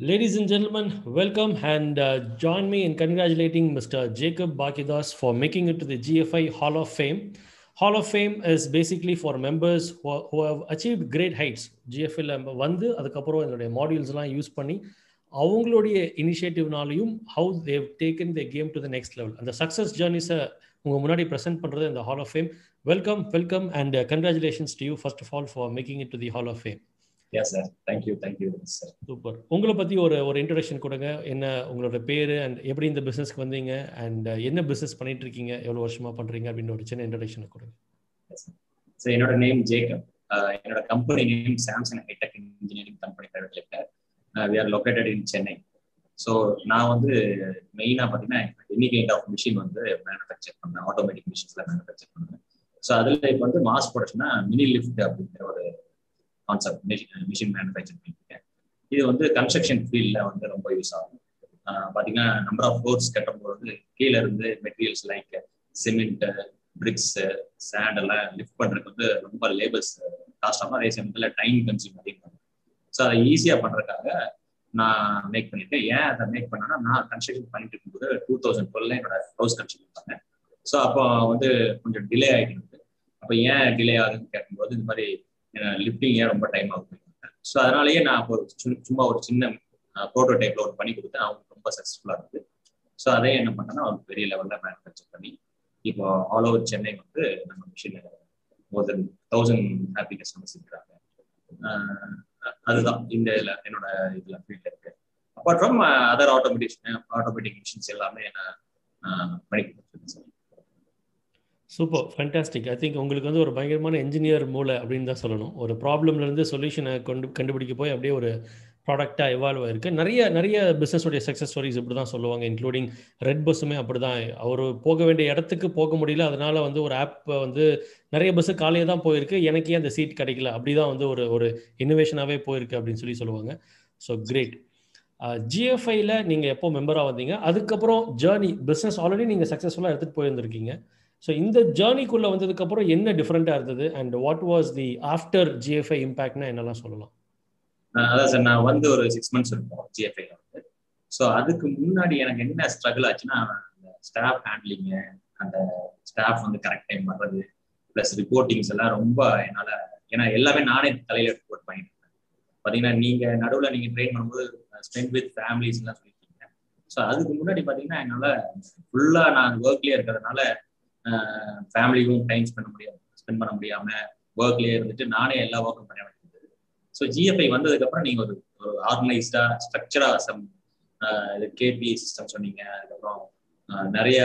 Ladies and gentlemen, welcome and uh, join me in congratulating Mr. Jacob Bakidas for making it to the GFI Hall of Fame. Hall of Fame is basically for members who, are- who have achieved great heights. GFL வந்து அதுக்கப்புறம் என்னுடைய மாடியூல்ஸ்லாம் use பண்ணி அவங்களுடைய இனிஷியேட்டிவ்னாலையும் how they've taken the game to the next level அந்த success ஜேர்னிஸை உங்கள் முன்னாடி ப்ரெசென்ட் பண்ணுறது இந்த hall of fame welcome welcome and congratulations to you first of all for making it to the hall of fame Thank you. Thank you, sir. Super உங்களை பற்றி ஒரு ஒரு இன்ட்ரடக்ஷன் கொடுங்க. என்ன உங்களோட பேர் அண்ட் எப்படி இந்த பிஸ்னஸ்க்கு வந்தீங்க? அண்ட் என்ன பிஸ்னஸ் பண்ணிட்டு இருக்கீங்க? எவ்வளோ வருஷமா பண்ணுறீங்க அப்படின்னு ஒரு சின்ன இன்ட்ரடக்ஷன் கொடுங்க. So, என்னோட நேம் ஜேக்கப் என்னோட company name Samsung hitech engineering company private limited we are located in Chennai so நான் வந்து மெயினாக பார்த்தீங்கன்னா எனி கைண்ட் ஆஃப் மிஷின் வந்து மேனுஃபேக்சர் பண்ணேன் ஆட்டோமேட்டிக் மிஷின்ஸ்ல மேனுஃபேக்சர் பண்ணேன் ஸோ அதில் இப்போ வந்து மாஸ் ப்ரொடக்ஷனா மினி லிஃப்ட் அப்படிங்கிற ஒரு கான்செப்ட் மிஷின் மேனுஃபேக்சர் பண்ணியிருக்கேன் இது வந்து கன்ஸ்ட்ரக்ஷன் ஃபீல்டில் வந்து ரொம்ப யூஸ் ஆகும். பார்த்தீங்கன்னா நம்பர் ஆஃப் ஃபோர்ஸ் கட்டும்போது கீழே இருந்து materials like cement bricks sand எல்லாம் லிஃப்ட் பண்ணுறதுக்கு வந்து ரொம்ப லேபர்ஸ் காஸ்ட் அதே சமயத்தில் டைம் கன்சியூம் அதிகமாக ஸோ அதை ஈஸியாக பண்ணுறதுக்காக நான் மேக் பண்ணியிருக்கேன். ஏன் அதை மேக் பண்ணேன்னா நான் கன்ஸ்ட்ரக்ஷன் பண்ணிட்டு இருக்கும்போது டூ தௌசண்ட் டுவெல்ல என்னோட ஹவுஸ் கன்ஸ்ட்ரக்ஷன் பண்ணேன். ஸோ அப்போ வந்து கொஞ்சம் டிலே ஆகிட்டு இருந்தது. அப்போ ஏன் டிலே ஆகுதுன்னு கேட்கும்போது இந்த மாதிரி லிஃப்டிங் ரொம்ப டைம் ஆகும்? ஸோ அதனாலயே நான் ஒரு சும்மா ஒரு சின்ன ப்ரோட்டோடைப்ல ஒரு பண்ணி கொடுத்தேன். அவங்க ரொம்ப சக்ஸஸ்ஃபுல்லாக இருந்தது. ஸோ அதே என்ன பண்ணேன்னா ஒரு பெரிய லெவலில் மேனுஃபேக்சர் பண்ணி இப்போ ஆல் ஓவர் சென்னை வந்து நம்ம machine more than thousand happy customers இருக்கிறாங்க. அதுதான். இந்த இதில் என்னோட இதில் ஃபீல்ட்ல இருக்கு. Apart from other automatic automatic machines எல்லாமே நான் பண்ணி கொடுத்துருக்கேன் sir. Super fantastic I think உங்களுக்கு வந்து ஒரு பயங்கரமான என்ஜினியர் மூளை அப்படின்னு தான் சொல்லணும். ஒரு ப்ராப்ளம்லேருந்து சொல்யூஷனை கொண்டு கண்டுபிடிக்க போய் அப்படியே ஒரு ப்ராடக்டாக எவால்வ் ஆயிருக்கு. நிறைய நிறைய பிஸ்னஸோடைய சக்ஸஸ் ஸ்டோரிஸ் இப்படி தான் சொல்லுவாங்க இன்க்ளூடிங் ரெட் பஸ்ஸுமே அப்படி தான். அவர் போக வேண்டிய இடத்துக்கு போக முடியல அதனால வந்து ஒரு ஆப்பை வந்து நிறைய பஸ்ஸு காலையே தான் போயிருக்கு. எனக்கு ஏன் அந்த சீட் கிடைக்கல? அப்படி தான் வந்து ஒரு ஒரு இன்னோவேஷனாகவே போயிருக்கு அப்படின்னு சொல்லி சொல்லுவாங்க. ஸோ கிரேட் ஜிஎஃப்ஐயில் நீங்கள் எப்போ மெம்பராக வந்தீங்க? அதுக்கப்புறம் ஜேர்னி பிஸ்னஸ் ஆல்ரெடி நீங்கள் சக்ஸஸ்ஃபுல்லாக எடுத்துகிட்டு போயிருந்திருக்கீங்க. ஸோ இந்த ஜேர்னிக்குள்ளே வந்ததுக்கப்புறம் என்ன டிஃப்ரெண்ட்டாக இருந்தது? And what was the after GFI இம்பாக்ட்னா என்னெல்லாம் சொல்லலாம்? அதான் சார் நான் வந்து ஒரு சிக்ஸ் மந்த்ஸ் இருக்கும் ஜிஎஃப்ஐல வந்து. ஸோ அதுக்கு முன்னாடி எனக்கு என்ன ஸ்ட்ரகிள் ஆச்சுன்னா அந்த ஸ்டாஃப் ஹேண்ட்லிங்கு அந்த ஸ்டாஃப் வந்து கரெக்ட் டைம் வர்றது ப்ளஸ் ரிப்போர்ட்டிங்ஸ் எல்லாம் ரொம்ப என்னால் ஏன்னா எல்லாமே நானே தலையில் ரிப்போர்ட் பண்ணிட்டு இருக்கேன் பார்த்தீங்கன்னா நீங்கள் நடுவில் நீங்கள் ட்ரெயின் பண்ணும்போது ஸ்பெண்ட் வித் ஃபேமிலிஸ் எல்லாம் சொல்லியிருக்கீங்க ஸோ அதுக்கு முன்னாடி பார்த்தீங்கன்னா என்னால் ஃபுல்லாக நான் ஒர்க்லேயே இருக்கிறதுனால ஃபேமிலிக்கும் டைம் ஸ்பெண்ட் முடியாது ஸ்பெண்ட் பண்ண முடியாம ஒர்க்லேயே இருந்துட்டு நானே எல்லா ஒர்க்கும் பண்ண வேண்டியது. ஸோ ஜிஎஃப்ஐ வந்ததுக்கப்புறம் நீங்க ஒரு ஒரு ஆர்கனைஸ்டா ஸ்ட்ரக்சரா சம் இது கேபிஐ சிஸ்டம் சொன்னீங்க. அதுக்கப்புறம் நிறைய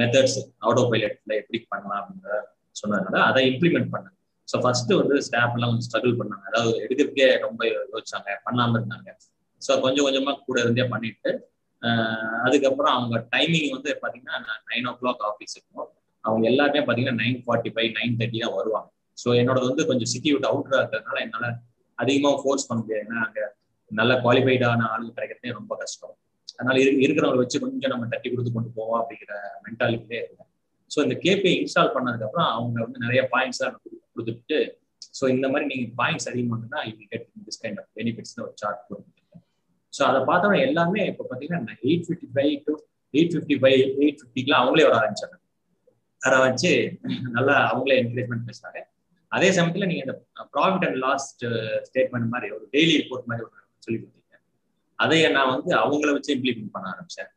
மெத்தட்ஸ் ஆட்டோ பைலட்ல எப்படி பண்ணலாம் அப்படின்றத சொன்னதுனால அதை இம்ப்ளிமெண்ட் பண்ணேன். ஸோ ஃபர்ஸ்ட் வந்து ஸ்டாஃப் எல்லாம் கொஞ்சம் ஸ்ட்ரகிள் பண்ணாங்க. அதாவது எடுக்கிறதுக்கே ரொம்ப யோசிச்சாங்க பண்ணாம இருந்தாங்க. ஸோ கொஞ்சம் கொஞ்சமா கூட இருந்தே பண்ணிட்டு அதுக்கப்புறம் அவங்க டைமிங் வந்து பாத்தீங்கன்னா நைன் ஓ கிளாக் ஆஃபீஸ் இருக்கும். அவங்க எல்லாருமே பாத்தீங்கன்னா nine forty five nine thirty தான் வருவாங்க. ஸோ என்னோடது வந்து கொஞ்சம் சிட்டி விட்டு அவுட்டராக இருக்கிறதுனால என்னால அதிகமாக ஃபோர்ஸ் பண்ண முடியாது. ஏன்னா அங்கே நல்ல குவாலிஃபைடான ஆளுங்க கிடைக்கிறதே ரொம்ப கஷ்டம். அதனால இரு இருக்கிறவங்க வச்சு கொஞ்சம் நம்ம தட்டி கொடுத்து கொண்டு போவோம் அப்படிங்கிற மென்டாலிட்டியே இருக்கேன் ஸோ இந்த கேபி இன்ஸ்டால் பண்ணதுக்கப்புறம் அவங்க வந்து நிறைய பாயிண்ட்ஸ் தான் கொடுத்துட்டு ஸோ இந்த மாதிரி நீங்க பாயிண்ட்ஸ் அதிகம் பண்ணுனா you get this kind of benefits ஒரு சார்ட் கொடுக்கும் ஸோ அதை பார்த்தோம்னா எல்லாமே இப்போ பார்த்தீங்கன்னா eight fifty five to eight fifty five eight ஃபிஃப்டிக்குலாம் அவங்களே வர ஆரம்பிச்சாங்க. அதை வச்சு நல்லா அவங்களே என்கரேஜ்மெண்ட் பேசுறாங்க. அதே சமயத்தில் நீங்கள் இந்த ப்ராஃபிட் அண்ட் லாஸ் ஸ்டேட்மெண்ட் மாதிரி ஒரு டெய்லி ரிப்போர்ட் மாதிரி ஒரு சொல்லி கொடுத்தீங்க. அதை நான் வந்து அவங்கள வச்சு இம்ப்ளிமெண்ட் பண்ண ஆரம்பிச்சேன்.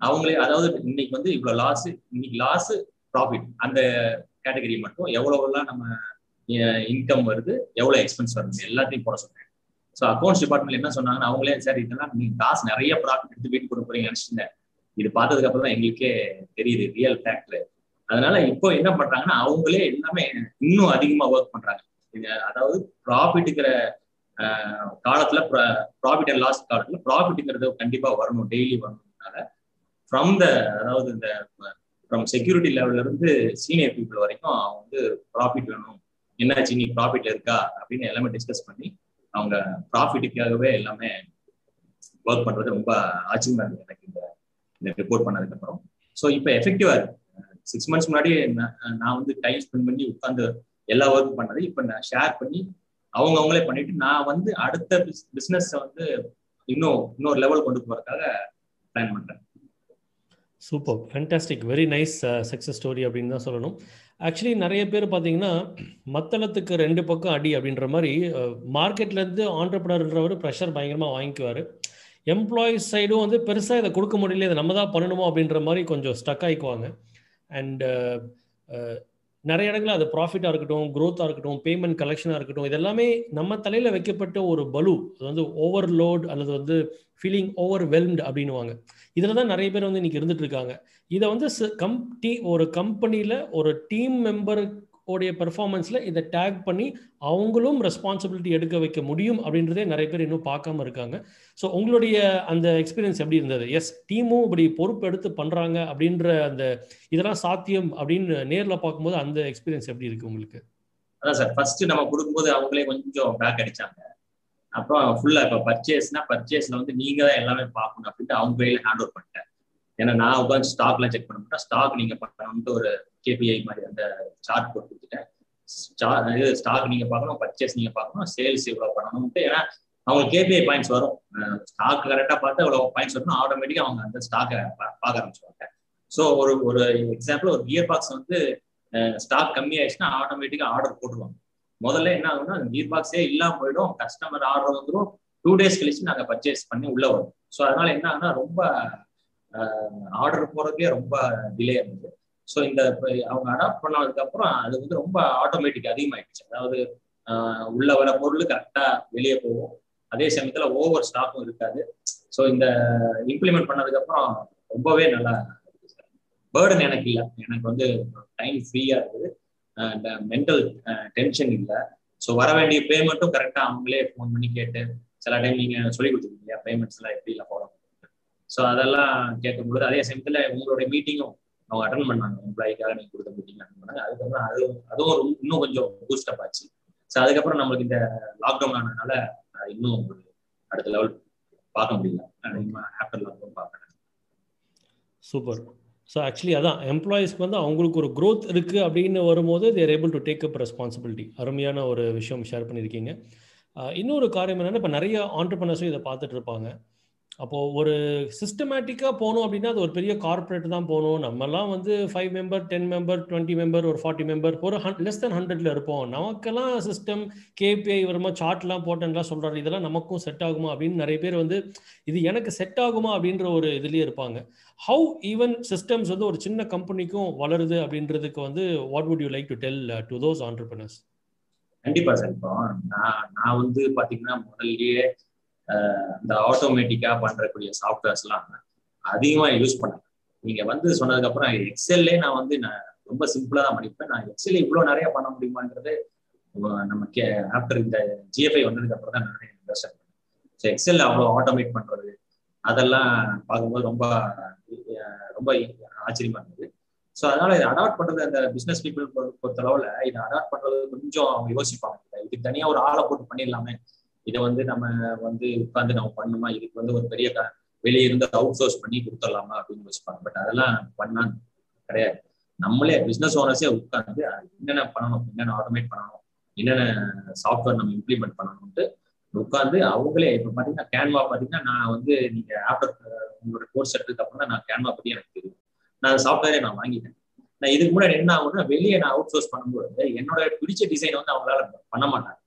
அவங்களே அதாவது இன்னைக்கு வந்து இவ்வளோ லாஸ் இன்னைக்கு லாஸ் ப்ராஃபிட் அந்த கேட்டகரி மட்டும் எவ்வளோலாம் நம்ம இன்கம் வருது எவ்வளோ எக்ஸ்பென்ஸ் வருது எல்லாத்தையும் போட சொல்றேன் ஸோ அக்கௌண்ட்ஸ் டிபார்ட்மெண்ட் என்ன சொன்னாங்கன்னா அவங்களே சார் இதெல்லாம் நீங்க காசு நிறைய ப்ராடக்ட் எடுத்து வீட்டு கொடுக்க போறீங்க நினைச்சிட்டு இது பார்த்ததுக்கு அப்புறம் தான் எங்களுக்கே தெரியுது ரியல் ஃபேக்டர் அதனால இப்போ என்ன பண்றாங்கன்னா அவங்களே எல்லாமே இன்னும் அதிகமா ஒர்க் பண்றாங்க. அதாவது ப்ராஃபிட்டுங்கிற காலத்துல ப்ராஃபிட் அண்ட் லாஸ் காலத்துல ப்ராஃபிட்டுங்கிறது கண்டிப்பா வரணும் டெய்லி வரணும்னால. ஃப்ரம் த அதாவது இந்த ஃப்ரம் செக்யூரிட்டி லெவல்ல இருந்து சீனியர் பீப்புள் வரைக்கும் அவங்க வந்து ப்ராஃபிட் வேணும். என்னாச்சு நீ ப்ராஃபிட்ல இருக்கா? அப்படின்னு எல்லாமே டிஸ்கஸ் பண்ணி அவங்க ப்ராஃபிட்டுக்காகவே எல்லாமே ஒர்க் பண்றது ரொம்ப ஆச்சரியமா இருந்தது எனக்கு இந்த இந்த ரிப்போர்ட் பண்ணதுக்கு அப்புறம் ஸோ இப்போ எஃபெக்டிவா இருக்கு. சிக்ஸ் மந்த்ஸ் முன்னாடி நான் வந்து டைம் ஸ்பெண்ட் பண்ணி உட்காந்து எல்லா ஒர்க் பண்ணது. இப்போ நான் ஷேர் பண்ணி அவங்க அவங்களே பண்ணிட்டு நான் வந்து அடுத்த பிஸ்னஸ் வந்து இன்னும் இன்னொரு லெவல் கொண்டு போறதுக்காக பிளான் பண்றேன். Super fantastic very nice success story அப்படின்னு தான் சொல்லணும். ஆக்சுவலி நிறைய பேர் பார்த்தீங்கன்னா மத்தளத்துக்கு ரெண்டு பக்கம் அடி அப்படின்ற மாதிரி மார்க்கெட்லேருந்து ஆண்டர்பனர்ன்றவர் ப்ரெஷர் பயங்கரமாக வாங்கிக்குவார். எம்ப்ளாயிஸ் சைடும் வந்து பெருசாக இதை கொடுக்க முடியல இதை நம்ம தான் பண்ணணுமோ அப்படின்ற மாதிரி கொஞ்சம் ஸ்டக் ஆகிக்குவாங்க அண்ட் நிறைய இடங்களில் அது ப்ராஃபிட்டாக இருக்கட்டும் க்ரோத்தாக இருக்கட்டும் பேமெண்ட் கலெக்ஷனாக இருக்கட்டும் இதெல்லாமே நம்ம தலையில் வைக்கப்பட்ட ஒரு பலு. அது வந்து ஓவர்லோட் அல்லது வந்து ஃபீலிங் ஓவர் வெல்ம்டு அப்படின்னுவாங்க. இதில் தான் நிறைய பேர் வந்து இன்றைக்கி இருந்துட்டு இருக்காங்க. இதை வந்து கம் டீ ஒரு கம்பெனியில் ஒரு டீம் மெம்பர் உடைய பெர்ஃபார்மன்ஸில் இதை டேக் பண்ணி அவங்களும் ரெஸ்பான்சிபிலிட்டி எடுக்க வைக்க முடியும் அப்படின்றதே நிறைய பேர் இன்னும் பார்க்காம இருக்காங்க. ஸோ உங்களுடைய அந்த எக்ஸ்பீரியன்ஸ் எப்படி இருந்தது? எஸ் டீமும் இப்படி பொறுப்பு எடுத்து பண்ணுறாங்க அப்படின்ற அந்த இதெல்லாம் சாத்தியம் அப்படின்னு நேரில் பார்க்கும்போது அந்த எக்ஸ்பீரியன்ஸ் எப்படி இருக்கு உங்களுக்கு? அதான் சார் ஃபர்ஸ்ட் நம்ம கொடுக்கும்போது அவங்களே கொஞ்சம் பேக் அடிச்சாங்க. அப்புறம் ஃபுல்லா இப்போ பர்ச்சேஸ்னா பர்ச்சேஸ்ல வந்து நீங்க தான் எல்லாமே பார்க்கணும் அப்படின்ட்டு அவங்க கையில ஹேண்ட் ஓவர் பண்ணிட்டேன். ஏன்னா நான் உட்காந்து ஸ்டாக்லாம் செக் பண்ண மாட்டேன். ஸ்டாக் நீங்க பண்ணணும்ட்டு ஒரு கேபிஐ மாதிரி அந்த சார்ட் போட்டு கொடுத்துட்டேன். இது ஸ்டாக் நீங்க பார்க்கணும் பர்ச்சேஸ் நீங்க பார்க்கணும் சேல்ஸ் இவ்வளவு பண்ணணும்ட்டு ஏன்னா அவங்களுக்கு கேபிஐ பாயிண்ட்ஸ் வரும். ஸ்டாக் கரெக்டா பார்த்தா இவ்வளவு பாயிண்ட்ஸ் வரணும் ஆட்டோமேட்டிக்கா அவங்க அந்த ஸ்டாக்கை பார்க்க ஆரம்பிச்சுவாங்க ஸோ ஒரு ஒரு எக்ஸாம்பிள் ஒரு கியர் பாக்ஸ் வந்து ஸ்டாக் கம்மி ஆயிடுச்சுன்னா ஆட்டோமேட்டிக்கா ஆர்டர் போட்டுருவாங்க. முதல்ல என்ன ஆகும்னா கியர் பாக்ஸே இல்லாம போயிடும். கஸ்டமர் ஆர்டர் வந்துடும் டூ டேஸ் கழிச்சு நாங்கள் பர்ச்சேஸ் பண்ணி உள்ள வரும். ஸோ அதனால என்ன ஆகுனா ரொம்ப ஆர்டர் போறதுக்கே ரொம்ப டிலே இருந்தது ஸோ இந்த அவங்க அடாப்ட் பண்ணதுக்கு அப்புறம் அது வந்து ரொம்ப ஆட்டோமேட்டிக் அதிகமாயிடுச்சு. அதாவது உள்ள வர பொருள் கரெக்டா வெளியே போகும். அதே சமயத்துல ஓவர் ஸ்டாக்கும் இருக்காது. ஸோ இந்த இம்ப்ளிமெண்ட் பண்ணதுக்கு அப்புறம் ரொம்பவே நல்லா பேர்டன் எனக்கு இல்லை. எனக்கு வந்து டைம் ஃப்ரீயா இருக்குது. இந்த மென்டல் டென்ஷன் இல்லை. ஸோ வர வேண்டிய பேமெண்ட்டும் கரெக்டாக அவங்களே ஃபோன் பண்ணி கேட்டு சில டைம் நீங்க சொல்லி கொடுத்துருக்கீங்க பேமெண்ட்ஸ் எல்லாம் எப்படி இல்லை ஃபாலோ ஸோ அதெல்லாம் கேட்கும்பொழுது அதே சமயத்தில் உங்களுடைய மீட்டிங்கும் அவங்க அட்டன் பண்ணாங்க. எம்ப்ளாய்க்காக நீங்க கொடுத்த மீட்டிங் அட்டன் பண்ணாங்க. அதுக்கப்புறம் அது அதுவும் இன்னும் கொஞ்சம் பூஸ்டப் ஆச்சு. ஸோ அதுக்கப்புறம் நம்மளுக்கு இந்த லாக்டவுன் ஆனதுனால இன்னும் ஒரு அடுத்த லெவல் பார்க்க முடியல. ஆஃப்டர் லாக்டவுன் பார்க்குறேன் சூப்பர் ஸோ ஆக்சுவலி அதான் எம்ப்ளாயீஸ்க்கு வந்து அவங்களுக்கு ஒரு க்ரோத் இருக்குது அப்படின்னு வரும்போது they're able to take up responsibility அருமையான ஒரு விஷயம் ஷேர் பண்ணியிருக்கீங்க. இன்னொரு காரியம் என்னென்னா இப்போ நிறைய ஆண்டர்பனர்ஸும் இதை பார்த்துட்டு இருப்பாங்க. அப்போது ஒரு சிஸ்டமேட்டிக்காக போனோம் அப்படின்னா அது ஒரு பெரிய கார்பரேட் தான் போகணும் நம்மலாம் வந்து five member ten member twenty member ஒரு ஃபார்ட்டி மெம்பர் ஒரு ஹன் லெஸ் தென் ஹண்ட்ரட்ல இருப்போம். நமக்கெல்லாம் சிஸ்டம் கேபிஐ வருமா சார்ட்லாம் போட்டேன்லாம் சொல்கிறாரு இதெல்லாம் நமக்கும் செட் ஆகுமா அப்படின்னு நிறைய பேர் வந்து இது எனக்கு செட் ஆகுமா அப்படின்ற ஒரு இதுலேயே இருப்பாங்க. ஹவு ஈவன் சிஸ்டம்ஸ் வந்து ஒரு சின்ன கம்பெனிக்கும் வளருது அப்படின்றதுக்கு வந்து what would you like to tell to those entrepreneurs கண்டிப்பா சார். இப்போ நான் நான் வந்து பாத்தீங்கன்னா முதல்லயே இந்த ஆட்டோமேட்டிக்கா பண்றக்கூடிய சாஃப்ட்வேர்ஸ் எல்லாம் அதிகமா யூஸ் பண்ணேன் நீங்க வந்து சொன்னதுக்கு அப்புறம் எக்ஸல்லே நான் வந்து நான் ரொம்ப சிம்பிளா தான் பண்ணிப்பேன். நான் எக்ஸல் இவ்வளவு நிறைய பண்ண முடியுமான்றது நம்ம கே ஆஃப்டர் இந்த ஜிஎஃப்ஐ வந்ததுக்கு அப்புறம் தான் நிறைய இன்ட்ரெஸ்ட் பண்ணேன். ஸோ எக்ஸல் அவ்வளோ ஆட்டோமேட் பண்றது அதெல்லாம் பார்க்கும்போது ரொம்ப ரொம்ப ஆச்சரியமா இருந்தது. ஸோ அதனால இதை அடாப்ட் பண்றது அந்த பிசினஸ் பீப்புள் பொறுத்தளவுல இதை அடாப்ட் பண்றது கொஞ்சம் அவங்க யோசிப்பாங்க. இதுக்கு தனியா ஒரு ஆளை போட்டு பண்ணிடலாமே. இதை வந்து நம்ம வந்து உட்காந்து நம்ம பண்ணுமா? இதுக்கு வந்து ஒரு பெரிய வெளியே இருந்து அவுட் சோர்ஸ் பண்ணி கொடுத்துடலாமா அப்படின்னு யோசிப்பாங்க. பட் அதெல்லாம் பண்ணா கிடையாது. நம்மளே பிசினஸ் ஓனர்ஸே உட்காந்து என்னென்ன பண்ணணும்? என்னென்ன ஆட்டோமேட் பண்ணணும்? என்னென்ன சாஃப்ட்வேர் நம்ம இம்ப்ளிமெண்ட் பண்ணணும்ட்டு உட்காந்து அவங்களே இப்போ பார்த்தீங்கன்னா கேன்வா பார்த்தீங்கன்னா நான் வந்து நீங்க ஆஃப்டர் உங்களோட கோர்ஸ் எடுத்ததுக்கு அப்புறம் தான் நான் கேன்வா பத்தி எனக்கு தெரியும். நான் சாஃப்ட்வேரே நான் வாங்கிட்டேன். நான் இதுக்கு முன்னாடி என்ன ஆகும்னா வெளியே நான் அவுட் சோர்ஸ் பண்ணும்போது என்னோட பிடிச்ச டிசைன் வந்து அவங்களால பண்ண மாட்டாங்க.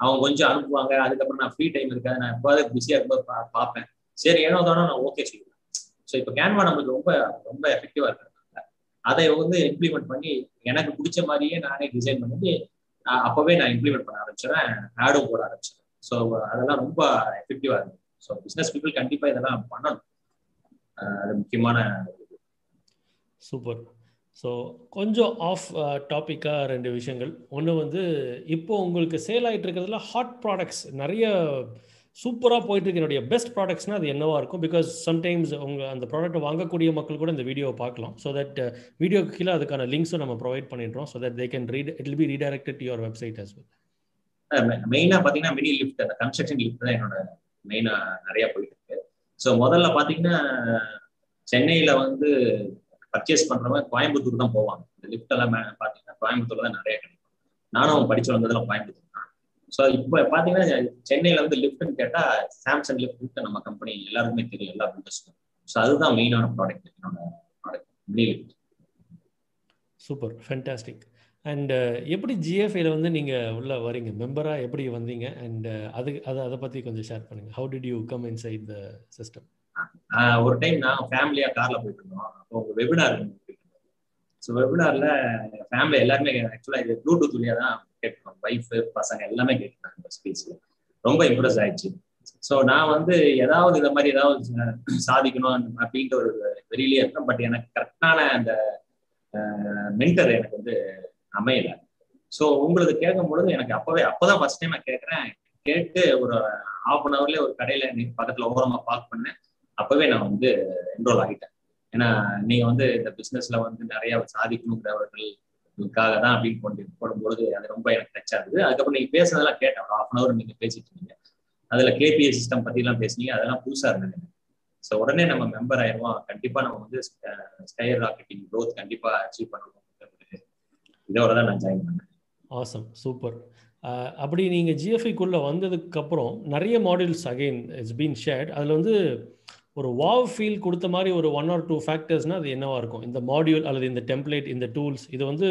அவங்க கொஞ்சம் அனுப்புவாங்க. அதுக்கப்புறம் நான் ஃப்ரீ டைம் இருக்காது. நான் எப்போது பிஸியாக இருக்கும்போது பார்ப்பேன். சரி ஏனோ தானோ நான் ஓகே சொல்லுவேன். ஸோ இப்போ கேன்வா நம்மளுக்கு ரொம்ப ரொம்ப எஃபெக்டிவா இருக்கிறதுனால அதை வந்து இம்ப்ளிமெண்ட் பண்ணி எனக்கு பிடிச்ச மாதிரியே நானே டிசைன் பண்ணி அப்பவே நான் இம்ப்ளிமெண்ட் பண்ண ஆரம்பிச்சிடறேன் ஆடும் போட ஆரம்பிச்சிடறேன் ஸோ அதெல்லாம் ரொம்ப எஃபெக்டிவா இருக்கு ஸோ பிஸ்னஸ் பீப்புள் கண்டிப்பா இதெல்லாம் பண்ணணும். அது முக்கியமான சூப்பர். ஸோ கொஞ்சம் uh, ஆஃப் டாப்பிக்காக ரெண்டு விஷயங்கள். ஒன்று வந்து இப்போ உங்களுக்கு சேல் ஆகிட்டு இருக்கிறதுல ஹாட் ப்ராடக்ட்ஸ் நிறைய சூப்பராக போயிட்டு என்னுடைய பெஸ்ட் ப்ராடக்ட்ஸ்னால் அது என்னவா இருக்கும்? பிகாஸ் சம்டைம்ஸ் உங்கள் அந்த ப்ராடக்ட்டை வாங்கக்கூடிய மக்கள் கூட இந்த வீடியோவை பார்க்கலாம். ஸோ தட் வீடியோக்கு கீழே அதுக்கான லிங்க்ஸும் நம்ம ப்ரொவைட் பண்ணிடுறோம். So that they can read it be redirected your website as well மெயினாக பார்த்தீங்கன்னா மினி லிஃப்ட் அந்த கன்ஸ்ட்ரக்ஷன் லிஃப்ட் தான் என்னோட மெயினாக நிறைய போயிட்டு இருக்கு. ஸோ முதல்ல பார்த்தீங்கன்னா சென்னையில் வந்து பர்ச்சேஸ் பண்றவங்க கோயம்புத்தூர் தான் போவாங்க. இந்த லிஃப்ட் எல்லாம் பாத்தீங்கன்னா கோயம்புத்தூர்ல தான் நிறைய கிடைக்கும். நானும் படிச்சு வந்ததெல்லாம் கோயம்புத்தூர் தான். ஸோ இப்போ பாத்தீங்கன்னா சென்னையில வந்து லிஃப்ட்னு கேட்டா சாம்சங் லிஃப்ட் நம்ம கம்பெனி எல்லாருக்குமே தெரியும் எல்லா பில்டர்ஸ்க்கும் ஸோ அதுதான் மெயினான ப்ராடக்ட் என்னோட product mini lift super fantastic and எப்படி ஜிஎஃப்ஐல வந்து நீங்கள் உள்ள வரீங்க? மெம்பராக எப்படி வந்தீங்க? அண்ட் uh, அது அதை அதை பற்றி கொஞ்சம் ஷேர் பண்ணுங்க. How did you come inside the system ஒரு டைம் நான் ஃபேமிலியாக காரில் போயிட்டு இருந்தோம். அப்போ வெபினார் ஸோ வெபினாரில் ஃபேமிலி எல்லாருமே ஆக்சுவலாக இது ப்ளூடூத் வழியா தான் கேட்டுருக்கோம் ஒய்ஃப் பசங்க எல்லாமே கேட்டுருக்காங்க இந்த ஸ்பீச்ல ரொம்ப இம்ப்ரெஸ் ஆயிடுச்சு. ஸோ நான் வந்து ஏதாவது இந்த மாதிரி ஏதாவது சாதிக்கணும் அப்படின்ற ஒரு வெளியிலே இருக்கேன் பட் எனக்கு கரெக்டான அந்த மென்டர் எனக்கு வந்து அமையலை. ஸோ உங்களுக்கு கேட்கும் பொழுது எனக்கு அப்பவே அப்போதான் ஃபர்ஸ்ட் டைம் நான் கேட்குறேன். கேட்டு ஒரு ஹாஃப் அன் ஹவர்லேயே ஒரு கடையில் பக்கத்தில் ஓரமாக பார்க் பண்ணேன். அப்பவே நான் வந்து என்ரோல் ஆகிட்டேன். ஏன்னா நீங்க வந்து இந்த பிசினஸ்ல வந்து நிறைய சாதிக்கணுங்கிறவர்களுக்காக தான் அப்படின்னு கொண்டு போடும்பொழுது அது ரொம்ப எனக்கு டச் ஆகுது. அதுக்கப்புறம் நீங்க பேசுனதெல்லாம் கேட்டேன். ஒரு ஹாஃப் அன் ஹவர் நீங்க பேசிட்டு இருந்தீங்க. அதுல கேபிஎஸ் சிஸ்டம் பத்தி எல்லாம் பேசுனீங்க. அதெல்லாம் புதுசா இருந்தது ஸோ உடனே நம்ம மெம்பர் ஆயிடுவோம் கண்டிப்பா நம்ம வந்து ஸ்கைர் ராக்கெட்டிங் க்ரோத் கண்டிப்பா அச்சீவ் பண்ணணும். இதோட தான் நான் ஜாயின் பண்ணேன். ஆசம் சூப்பர் அப்படி நீங்கள் ஜிஎஃப்ஐக்குள்ளே வந்ததுக்கப்புறம் நிறைய modules again it's been shared அதில் வந்து ஒரு வாவ் ஃபீல் கொடுத்த மாதிரி ஒரு ஒன் ஆர் டூ ஃபேக்டர்ஸ்னால் அது என்னவாக இருக்கும்? இந்த மாடியூல் அல்லது இந்த டெம்ப்ளேட் இந்த டூல்ஸ் இது வந்து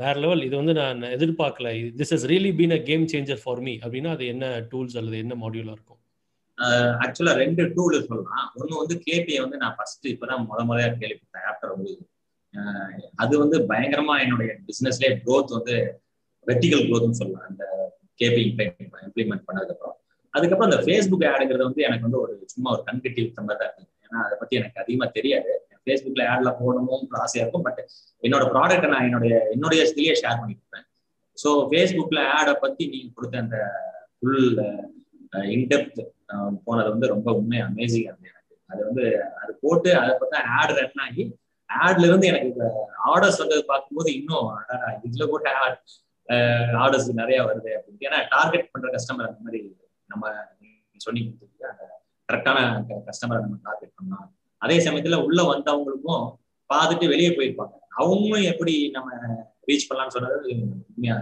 வேற லெவல் இது வந்து நான் எதிர்பார்க்கல. This is really been a game changer for me அப்படின்னா அது என்ன டூல்ஸ் அல்லது என்ன மாடியூலாக இருக்கும்? ஆக்சுவலா ரெண்டு டூல் சொல்லலாம். ஒன்று வந்து கேபிஐ வந்து நான் ஃபர்ஸ்ட் இப்போதான் முத முறையா கேள்விப்பட்டேன். ஆஃப்டர் உங்களுக்கு அது வந்து பயங்கரமா என்னுடைய பிசினஸ்லேயே க்ரோத் வந்து வெர்டிகல் க்ரோத்னு சொல்லலாம். அந்த கேபி இம்ப்ளிமெண்ட் பண்ணதுக்கப்புறம். அதுக்கப்புறம் அந்த ஃபேஸ்புக் ஆடுங்கிறது வந்து எனக்கு வந்து ஒரு சும்மா ஒரு கண்கட்டி வித்த மாதிரி தான் இருந்தது. ஏன்னா அதை பத்தி எனக்கு அதிகமா தெரியாது. ஃபேஸ்புக்ல ஆட்ல போடணும்னு ஆசையா இருக்கும். பட் என்னோட ப்ராடக்ட்டை நான் என்னுடைய என்னுடைய இதுலயே ஷேர் பண்ணிருப்பேன் ஸோ ஃபேஸ்புக்ல ஆடை பத்தி நீங்க கொடுத்த அந்த ஃபுல் இன்டெப்த் போனது வந்து ரொம்ப உண்மை அமேசிங் அது எனக்கு. அது வந்து அது போட்டு அதை பார்த்தா ஆட் ரன் ஆகி ஆட்ல இருந்து எனக்கு ஆர்டர்ஸ் வந்தது பார்க்கும்போது இன்னும் இதுல போட்ட ஆட் ஆர்டர்ஸ் நிறைய வருது அப்படின்னு. ஏன்னா டார்கெட் பண்ற கஸ்டமர் அந்த மாதிரி நம்ம சொல்லி அந்த கரெக்டான கஸ்டமரை நம்ம டார்கெட் பண்ணலாம் அதே சமயத்துல உள்ள வந்தவங்களுக்கும் பார்த்துட்டு வெளியே போயிருப்பாங்க. அவங்களும் எப்படி நம்ம ரீச் பண்ணலாம்னு சொன்னது உண்மையா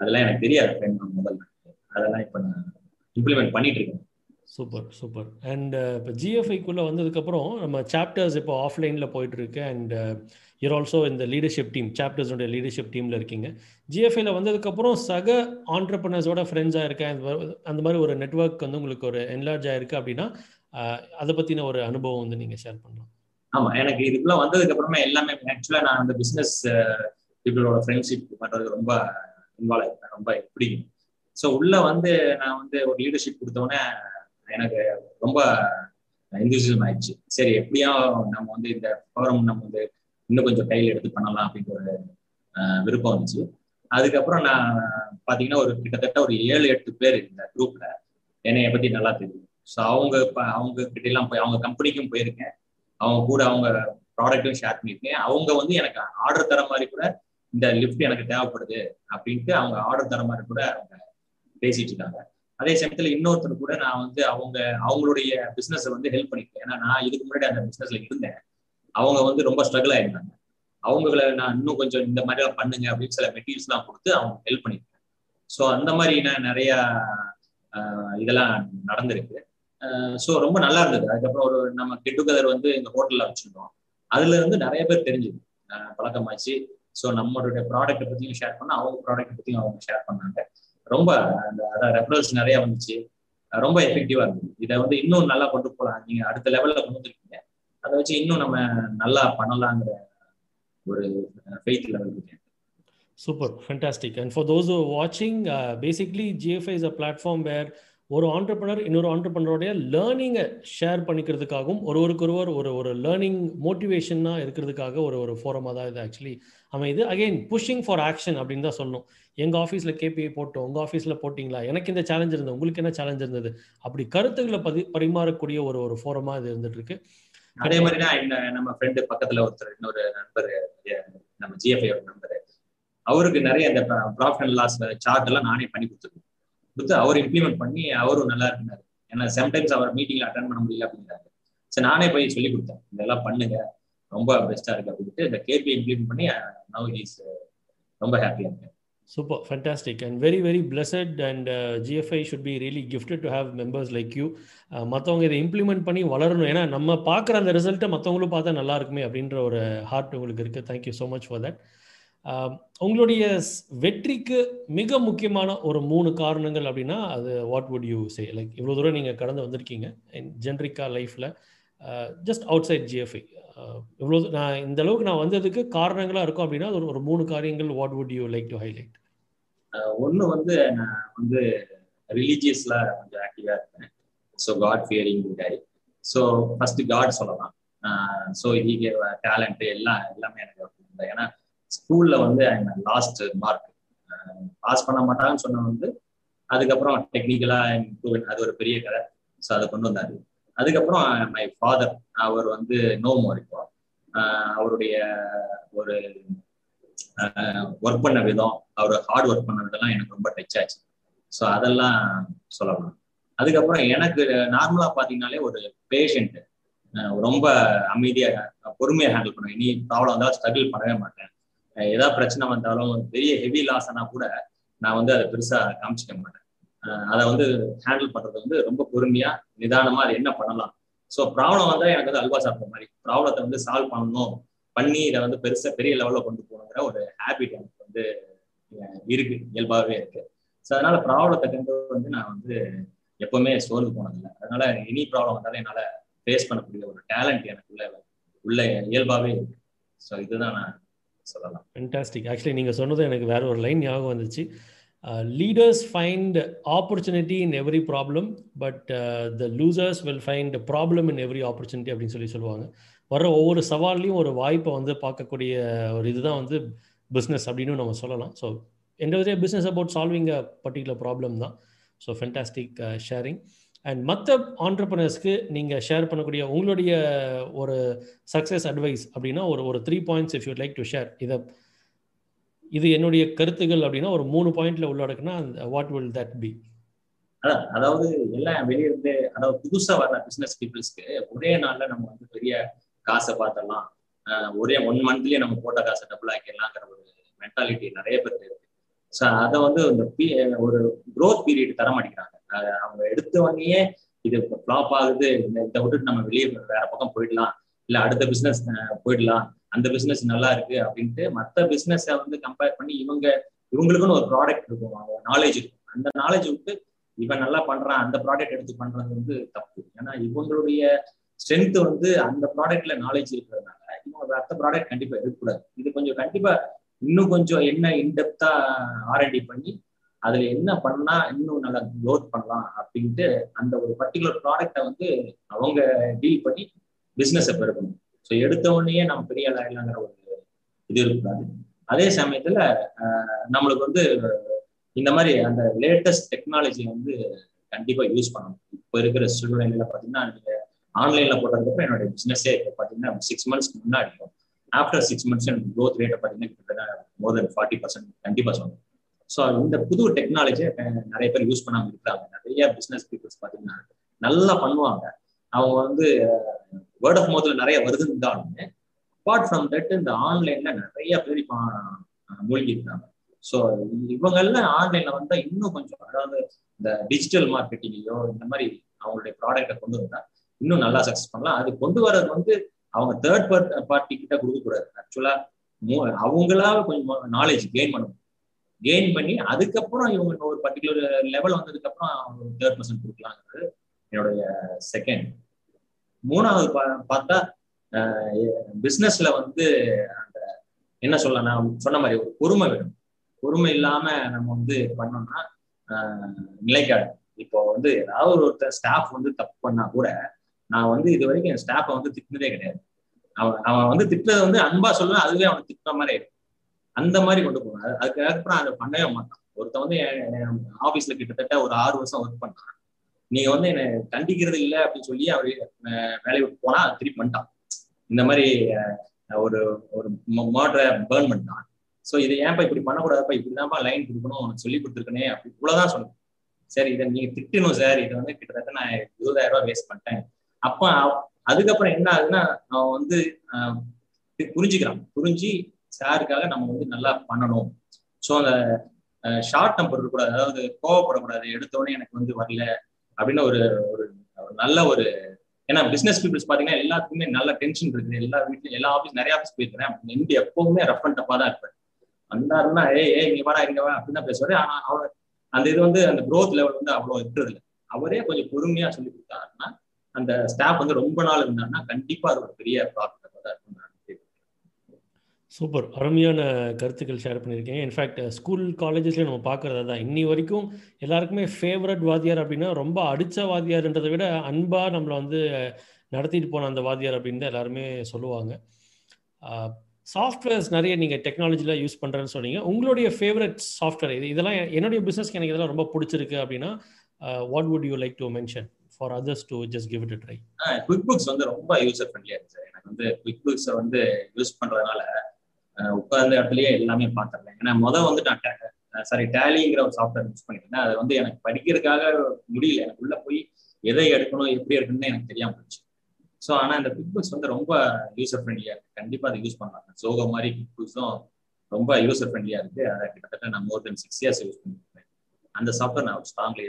அதெல்லாம் எனக்கு தெரியாது முதல்ல. அதெல்லாம் இப்போ நான் இம்ப்ளிமெண்ட் பண்ணிட்டு இருக்கேன். Super super. அண்ட் இப்போ ஜிஎஃப்ஐக்குள்ளே வந்ததுக்கப்புறம் நம்ம சாப்டர்ஸ் இப்போ ஆஃப்லைனில் போயிட்டு இருக்கு. அண்ட் யூர் ஆல்சோ இந்த லீடர்ஷிப் டீம் சாப்டர்ஸோட லீடர்ஷிப் டீமில் இருக்கீங்க. ஜிஎஃப்ஐல வந்ததுக்கப்புறம் சக ஆண்டர்பனர்ஸோட ஃப்ரெண்ட்ஸாக இருக்கேன். அந்த மாதிரி ஒரு நெட்ஒர்க் வந்து உங்களுக்கு ஒரு என்லார்ஜ் ஆயிருக்கு அப்படின்னா அதை பற்றின ஒரு அனுபவம் வந்து நீங்கள் ஷேர் பண்ணலாம். ஆமா எனக்கு இதுக்குள்ள வந்ததுக்கு அப்புறமா எல்லாமே ஆக்சுவலா நான் அந்த பிஸ்னஸ் பீப்புளோட ஃப்ரெண்ட்ஷிப் பண்றது ரொம்ப இன்வால்வ் ஆயிருப்பேன் ரொம்ப பிடிக்கும் ஸோ உள்ள வந்து நான் வந்து ஒரு லீடர்ஷிப் கொடுத்தோன்னே எனக்கு ரொம்ப எந்தூசியம் ஆயிடுச்சு. சரி எப்படியா நம்ம வந்து இந்த ப்ரோக்ராம் நம்ம வந்து இன்னும் கொஞ்சம் கையில் எடுத்து பண்ணலாம் அப்படின்ற ஒரு விருப்பம் வந்துச்சு அதுக்கப்புறம் நான் பார்த்தீங்கன்னா ஒரு கிட்டத்தட்ட ஒரு ஏழு எட்டு பேர் இந்த குரூப்ல என்னைய பத்தி நல்லா தெரியும். ஸோ அவங்க அவங்க கிட்ட எல்லாம் போய் அவங்க கம்பெனிக்கும் போயிருக்கேன். அவங்க கூட அவங்க ப்ராடக்ட்டும் ஷேர் பண்ணியிருக்கேன். அவங்க வந்து எனக்கு ஆர்டர் தர மாதிரி கூட இந்த லிஃப்ட் எனக்கு தேவைப்படுது அப்படின்ட்டு அவங்க ஆர்டர் தர மாதிரி கூட அவங்க பேசிட்டு இருக்காங்க. அதே சமயத்துல இன்னொருத்தர் கூட நான் வந்து அவங்க அவங்களுடைய பிசினஸ் வந்து ஹெல்ப் பண்ணிருக்கேன் ஏன்னா நான் இதுக்கு முன்னாடி அந்த பிசினஸ்ல இருந்தேன். அவங்க வந்து ரொம்ப ஸ்ட்ரகிள் ஆயிருந்தாங்க அவங்கள நான் இன்னும் கொஞ்சம் இந்த மாதிரி எல்லாம் பண்ணுங்க அப்படின்னு சில மெட்டீரியல்ஸ் எல்லாம் கொடுத்து அவங்க ஹெல்ப் பண்ணியிருக்கேன் ஸோ அந்த மாதிரி நான் நிறைய இதெல்லாம் நடந்திருக்கு. ஸோ ரொம்ப நல்லா இருந்தது. அதுக்கப்புறம் ஒரு நம்ம கெட் டுகெதர் வந்து எங்க ஹோட்டல்ல வச்சிருந்தோம் அதுல இருந்து நிறைய பேர் தெரிஞ்சுது. பழக்கமாச்சு. ஸோ நம்மளுடைய ப்ராடக்ட்டை பத்தியும் ஷேர் பண்ண அவங்க ப்ராடக்ட் பத்தியும் அவங்க ஷேர் பண்ணாங்க. ரொம்ப அந்த அதான் ரெஃபரன்ஸ் நிறைய வந்துச்சு. ரொம்ப எஃபெக்டிவா இருந்தது. இதை வந்து இன்னும் நல்லா கொண்டு போகலாம். நீங்க அடுத்த லெவல்ல கொண்டு வந்துருக்கீங்க. அதை வச்சு இன்னும் நம்ம நல்லா பண்ணலாங்கிற ஒரு ஃபெய்த் லெவல் இருக்கு super fantastic and for those வாட்சிங் basically GFI is a platform where ஒரு ஆண்டர்பனர் இன்னொரு ஆண்டர்பனருடைய லேர்னிங்கை ஷேர் பண்ணிக்கிறதுக்காகவும் ஒருவருக்கு ஒருவர் ஒரு ஒரு லேர்னிங் மோட்டிவேஷனாக இருக்கிறதுக்காக ஒரு ஒரு ஃபோரமாக தான் இது ஆக்சுவலி அமையுது. அகெயின் புஷிங் ஃபார் ஆக்ஷன் அப்படின்னு தான் சொல்லணும். எங்கள் ஆஃபீஸில் கேபிஐ போட்டோம் உங்கள் ஆஃபீஸில் போட்டிங்களா? எனக்கு இந்த சேலஞ்ச் இருந்தது உங்களுக்கு என்ன சேலஞ்ச் இருந்தது? அப்படி கருத்துக்களை பதி பரிமாறக்கூடிய ஒரு ஒரு ஃபோரமாக இது இருந்துட்டு இருக்கு அதே மாதிரினா நம்ம ஃப்ரெண்டு பக்கத்துல ஒருத்தர் இன்னொரு நண்பர் நம்ம ஜிஎஃப்ஐயோட நண்பர் அவருக்கு நிறைய இந்த ப்ராஃபிட் அண்ட் லாஸ் சார்ட் எல்லாம் நானே பண்ணி கொடுத்துருக்கேன். கொடுத்து அவர் இம்ப்ளிமெண்ட் பண்ணி அவரும் நல்லா இருந்தாரு. ஏன்னா சம்டைம்ஸ் அவர் மீட்டிங்ல அட்டன் பண்ண முடியல அப்படிங்கிறாரு சரி நானே போய் சொல்லி கொடுத்தேன். இதெல்லாம் பண்ணுங்க. ரொம்ப பெஸ்டா இருக்கு அப்படின்ட்டு இந்த கேபி இம்ப்ளிமெண்ட் பண்ணி uh, நவ் இஸ் uh, ரொம்ப ஹாப்பியா இருக்கேன் Super, fantastic, and very, very blessed. And uh, GFI should be really gifted to have members like you. Uh, மற்றவங்க இதை இம்ப்ளிமெண்ட் பண்ணி வளரணும். ஏன்னா நம்ம பார்க்குற அந்த ரிசல்ட்டை மற்றவங்களும் பார்த்தா நல்லா இருக்குமே அப்படின்ற ஒரு ஹார்ட் உங்களுக்கு இருக்குது thank you so much for that உங்களுடைய வெற்றிக்கு மிக முக்கியமான ஒரு மூணு காரணங்கள் அப்படின்னா அது what would you say like இவ்வளோ தூரம் நீங்கள் கடந்து வந்திருக்கீங்க. ஜென்ரிக்கா லைஃப்பில் ஜஸ்ட் அவுட் சைட் ஜிஎஃப்ஐ இவ்வளோ நான் இந்த அளவுக்கு நான் வந்ததுக்கு காரணங்களாக இருக்கும் அப்படின்னா ஒரு ஒரு மூணு காரியங்கள் what would you like to highlight ஒன்று வந்து நான் வந்து ரிலீஜியஸில் கொஞ்சம் ஆக்டிவாக இருப்பேன். So god fearing guide so first god சொல்லலாம். ஸோ ஹீ டேலண்ட் எல்லாம் எல்லாமே எனக்கு ஏன்னா ஸ்கூல்ல வந்து லாஸ்ட் மார்க் பாஸ் பண்ண மாட்டாங்கன்னு சொன்ன வந்து அதுக்கப்புறம் டெக்னிக்கலாக அது ஒரு பெரிய கதை. ஸோ அதை கொண்டு வந்தாரு. அதுக்கப்புறம் uh, மை ஃபாதர் அவர் வந்து நோமோ இப்போ. Uh, அவருடைய ஒரு uh, ஒர்க் பண்ண விதம் அவர் ஹார்ட் ஒர்க் பண்ணதெல்லாம் எனக்கு ரொம்ப டச் ஆச்சு. ஸோ அதெல்லாம் சொல்லலாம். அதுக்கப்புறம் எனக்கு நார்மலாக பார்த்தீங்கன்னாலே ஒரு பேஷண்ட்டு ரொம்ப அமைதியாக பொறுமையாக ஹேண்டில் பண்ணுவேன். இனி ப்ராப்ளம் வந்தாலும் ஸ்ட்ரகிள் பண்ணவே மாட்டேன். ஏதாவது பிரச்சனை வந்தாலும் பெரிய ஹெவி லாஸ் ஆனால் கூட நான் வந்து அதை பெருசாக காமிச்சிக்க மாட்டேன். அதை வந்து ஹேண்டில் பண்றது வந்து ரொம்ப பொறுமையா நிதானமா அது என்ன பண்ணலாம். ஸோ ப்ராப்ளம் வந்தா எனக்கு வந்து அல்வா சாப்பிட்ற மாதிரி ப்ராப்ளத்தை வந்து சால்வ் பண்ணணும். பண்ணி இதை வந்து பெருசா பெரிய லெவல்ல கொண்டு போகணுங்கிற ஒரு ஹேபிட் எனக்கு வந்து இருக்கு இயல்பாகவே இருக்கு. ஸோ அதனால ப்ராப்ளத்தை கண்டு வந்து நான் வந்து எப்பவுமே சோர்ந்து போனதில்லை. அதனால எனி ப்ராப்ளம் வந்தாலும் என்னால ஃபேஸ் பண்ணக்கூடிய ஒரு டேலண்ட் எனக்குள்ள உள்ள இயல்பாகவே இருக்கு. ஸோ இதுதான் நான் சொல்லலாம். ஃபென்டாஸ்டிக் ஆக்சுவலி நீங்கள் சொன்னது எனக்கு வேற ஒரு லைன் ஞாபகம் வந்துச்சு. Leaders find opportunity in every problem but the losers will find problem in every opportunity அப்படின்னு சொல்லி சொல்லுவாங்க. வர்ற ஒவ்வொரு சவால்லையும் ஒரு வாய்ப்பை வந்து பார்க்கக்கூடிய ஒரு இதுதான் வந்து பிஸ்னஸ் அப்படின்னு நம்ம சொல்லலாம். So and business about solving a particular problem தான். ஸோ ஃபென்டாஸ்டிக் ஷேரிங் அண்ட் மற்ற ஆண்டர்பனர்ஸ்க்கு நீங்கள் ஷேர் பண்ணக்கூடிய உங்களுடைய ஒரு சக்ஸஸ் அட்வைஸ் அப்படின்னா ஒரு ஒரு three points if you like to share இதை இது என்னுடைய கருத்துகள் அப்படின்னா ஒரு மூணு பாயிண்ட்ல உள்ளடக்குனா வாட் வில் தட் பி அதாவது எல்லாம் வெளியிருந்து அதாவது புதுசா வர்ற பிசினஸ் பீப்புள்ஸ்க்கு ஒரே நாள்ல நம்ம வந்து பெரிய காசை பார்த்தலாம் ஒரே ஒன் மந்த்லயே நம்ம போட்ட காசை டபுள் ஆக்கிடலாங்கிற ஒரு மென்டாலிட்டி நிறைய பேர் இருக்கு. ஸோ அதை வந்து இந்த ஒரு க்ரோத் பீரியட் தர மாட்டேங்கிறாங்க. அவங்க எடுத்த உடனே இது ஃப்ளாப் ஆகுது இதை விட்டுட்டு நம்ம வெளியே வேற பக்கம் போயிடலாம். இல்ல அடுத்த பிசினஸ் போயிடலாம். அந்த பிசினஸ் நல்லா இருக்கு அப்படின்ட்டு மற்ற பிசினஸை வந்து கம்பேர் பண்ணி இவங்க இவங்களுக்குன்னு ஒரு ப்ராடக்ட் இருக்கும். அவங்க நாலேஜ் இருக்கும். அந்த நாலேஜ் விட்டு இவன் நல்லா பண்றான் அந்த ப்ராடக்ட் எடுத்து பண்றது வந்து தப்பு. ஏன்னா இவங்களுடைய ஸ்ட்ரென்த் வந்து அந்த ப்ராடக்ட்ல நாலேஜ் இருக்கிறதுனால இவங்க அடுத்த ப்ராடக்ட் கண்டிப்பா எடுக்கக்கூடாது. இது கொஞ்சம் கண்டிப்பா இன்னும் கொஞ்சம் என்ன இன்டெப்தா ஆர்என்டி பண்ணி அதுல என்ன பண்ணா இன்னும் நல்லா க்ரோத் பண்ணலாம் அப்படின்ட்டு அந்த ஒரு பர்டிகுலர் ப்ராடக்டை வந்து அவங்க டீல் பண்ணி பிசினஸை பெருக்கணும். ஸோ எடுத்த நம்ம பெரிய ஆயிடலாங்கிற ஒரு இது இருக்காது அதே சமயத்துல நம்மளுக்கு வந்து இந்த மாதிரி அந்த லேட்டஸ்ட் டெக்னாலஜி வந்து கண்டிப்பா யூஸ் பண்ணணும். இப்போ இருக்கிற சூழ்நிலையில பாத்தீங்கன்னா நீங்க ஆன்லைன்ல போட்டதுக்கப்புறம் என்னோட பிசினஸே இப்போ பாத்தீங்கன்னா சிக்ஸ் மந்த்ஸ்க்கு முன்னாடியும் ஆஃப்டர் சிக்ஸ் மந்த்ஸ் எனக்கு க்ரோத் ரேட்டை பார்த்தீங்கன்னா கிட்டத்தட்ட மோர் தென் ஃபார்ட்டி பர்சன்ட் கண்டிப்பா சொல்லணும் ஸோ இந்த புது டெக்னாலஜியை நிறைய பேர் யூஸ் பண்ணாம இருக்கிறாங்க நிறைய பிசினஸ் பீப்புள்ஸ் பார்த்தீங்கன்னா நல்லா பண்ணுவாங்க. அவங்க வந்து வேர்ட் ஆஃப் மவுத்ல நிறைய வருதுன்னு அப்பார்ட் ஃப்ரம் தட் இந்த ஆன்லைன்ல நிறைய பேர் இப்போ மூழ்கி இருக்காங்க ஸோ இவங்க எல்லாம் ஆன்லைன்ல வந்தா இன்னும் கொஞ்சம் அதாவது இந்த டிஜிட்டல் மார்க்கெட்டிங்கையோ இந்த மாதிரி அவங்களுடைய ப்ராடக்டை கொண்டு வந்தா இன்னும் நல்லா சக்சஸ் பண்ணலாம். அது கொண்டு வர்றது வந்து அவங்க தேர்ட் பார்ட்டி கிட்ட கொடுக்க கூடாது ஆக்சுவலா அவங்களா கொஞ்சம் நாலேஜ் கெயின் பண்ணணும். கெயின் பண்ணி அதுக்கப்புறம் இவங்க ஒரு பர்டிகுலர் லெவல் வந்ததுக்கு அப்புறம் தேர்ட் பர்சன்ட் கொடுக்கலாங்கிறது என்னுடைய செகண்ட் மூணாவது பார்த்தா பிஸ்னஸ்ல வந்து அந்த என்ன சொல்ல நான் சொன்ன மாதிரி ஒரு பொறுமை வேணும். பொறுமை இல்லாம நம்ம வந்து பண்ணோம்னா நிலைக்காது. இப்போ வந்து ஏதாவது ஒருத்தர் ஸ்டாஃப் வந்து தப்பு பண்ணா கூட நான் வந்து இது வரைக்கும் என் ஸ்டாஃபை வந்து திட்டினதே கிடையாது. அவன் அவன் வந்து திட்டுறது வந்து அன்பா சொல்லுவேன் அதுவே அவனை திட்டுற மாதிரி இருக்கும் அந்த மாதிரி கொண்டு போகணும். அதுக்கப்புறம் அதை பண்ணவே மாட்டான். ஒருத்தன் வந்து ஆபீஸ்ல கிட்டத்தட்ட ஒரு ஆறு வருஷம் ஒர்க் பண்ணான். நீங்க வந்து என்னை கண்டிக்கிறது இல்லை அப்படின்னு சொல்லி அவர் வேலையை விட்டு போனா திருப்பி பண்ணிட்டான். இந்த மாதிரி ஒரு ஒரு மோட்டரை பேர்ன் பண்ணிட்டான் ஸோ இதை ஏன்ப்பா இப்படி பண்ணக்கூடாதுப்பா? இப்படிதான்ப்பா லைன் கொடுக்கணும் உனக்கு சொல்லி கொடுத்துருக்கனே அப்படி இவ்வளவுதான் சொல்லணும் சரி இதை நீங்க திட்டணும் சார் இதை வந்து கிட்டத்தட்ட நான் இருபதாயிரம் ரூபாய் வேஸ்ட் பண்ணிட்டேன். அப்ப அதுக்கப்புறம் என்ன ஆகுதுன்னா அவன் வந்து புரிஞ்சுக்கிறான். புரிஞ்சு சாருக்காக நம்ம வந்து நல்லா பண்ணணும். ஸோ அந்த ஷார்ட் டெம்பர் இருக்கக்கூடாது. அதாவது கோவப்படக்கூடாது. எடுத்தோடனே எனக்கு வந்து வரல. அப்படின்னு ஒரு ஒரு நல்ல ஒரு ஏன்னா பிசினஸ் பீப்புள்ஸ் பாத்தீங்கன்னா எல்லாத்துக்குமே நல்ல டென்ஷன் இருக்குது. எல்லா வீட்லயும் எல்லா ஆஃபீஸ் நிறைய ஆஃபீஸ் போயிருக்கிறேன். எங்க எப்பவுமே ரஃப் அண்ட் டப்பா தான் இருப்பாரு வந்தாருன்னா ஏ ஏ இங்க வாடா இங்க வா அப்படின்னு தான் பேசுவாரு. ஆனா அவர் அந்த இது வந்து அந்த க்ரோத் லெவல் வந்து அவ்வளவு இருக்கிறது இல்லை. அவரே கொஞ்சம் பொறுமையா சொல்லி கொடுத்தாருன்னா அந்த ஸ்டாஃப் வந்து ரொம்ப நாள் இருந்தாருன்னா கண்டிப்பா அது ஒரு பெரிய ப்ராப்ளம் சூப்பர். அருமையான கருத்துக்கள் ஷேர் பண்ணியிருக்கேன் இன்ஃபேக்ட் ஸ்கூல் காலேஜஸ்லேயும் நம்ம பார்க்குறது தான் இன்னி வரைக்கும் எல்லாருக்குமே ஃபேவரட் வாத்தியார் அப்படின்னா ரொம்ப அடித்த வாத்தியார்ன்றதை விட அன்பாக நம்மளை வந்து நடத்திட்டு போன அந்த வாத்தியார் அப்படின்னு தான் எல்லாருமே சொல்லுவாங்க. சாஃப்ட்வேர்ஸ் நிறைய நீங்கள் டெக்னாலஜியில் யூஸ் பண்ணுறேன்னு சொன்னீங்க. உங்களுடைய ஃபேவரட் சாஃப்ட்வேர் இது இதெல்லாம் என்னுடைய பிஸ்னஸ்க்கு எனக்கு இதெல்லாம் ரொம்ப பிடிச்சிருக்கு அப்படின்னா what would you like to mention for others to just give it try QuickBooks வந்து ரொம்ப யூசர் ஃப்ரெண்ட்லியாக இருக்குது சார் எனக்கு வந்து குவிக் புக்ஸை வந்து யூஸ் பண்ணுறதுனால உட்கார்ந்த இடத்துலயே எல்லாமே பார்த்துருந்தேன் ஏன்னா முதல் வந்து நான் சாரி டேலிங்கிற ஒரு சாஃப்ட்வேர் யூஸ் பண்ணியிருந்தேன் அதை வந்து எனக்கு படிக்கிறதுக்காக முடியல. எனக்கு உள்ள போய் எதை எடுக்கணும் எப்படி எடுக்கணும்னு எனக்கு தெரியாம போச்சு. ஸோ ஆனால் இந்த குவிக் வந்து ரொம்ப யூசர் ஃப்ரெண்ட்லியாக இருக்கு. கண்டிப்பாக அதை யூஸ் பண்ணலாம். சோகோ மாதிரி குவிக் புக்ஸும் ரொம்ப யூசர் ஃப்ரெண்ட்லியாக இருக்கு. அதை கிட்டத்தட்ட நான் more than six years use பண்ணிருக்கேன். அந்த சாஃப்ட்வேர் நான் strongly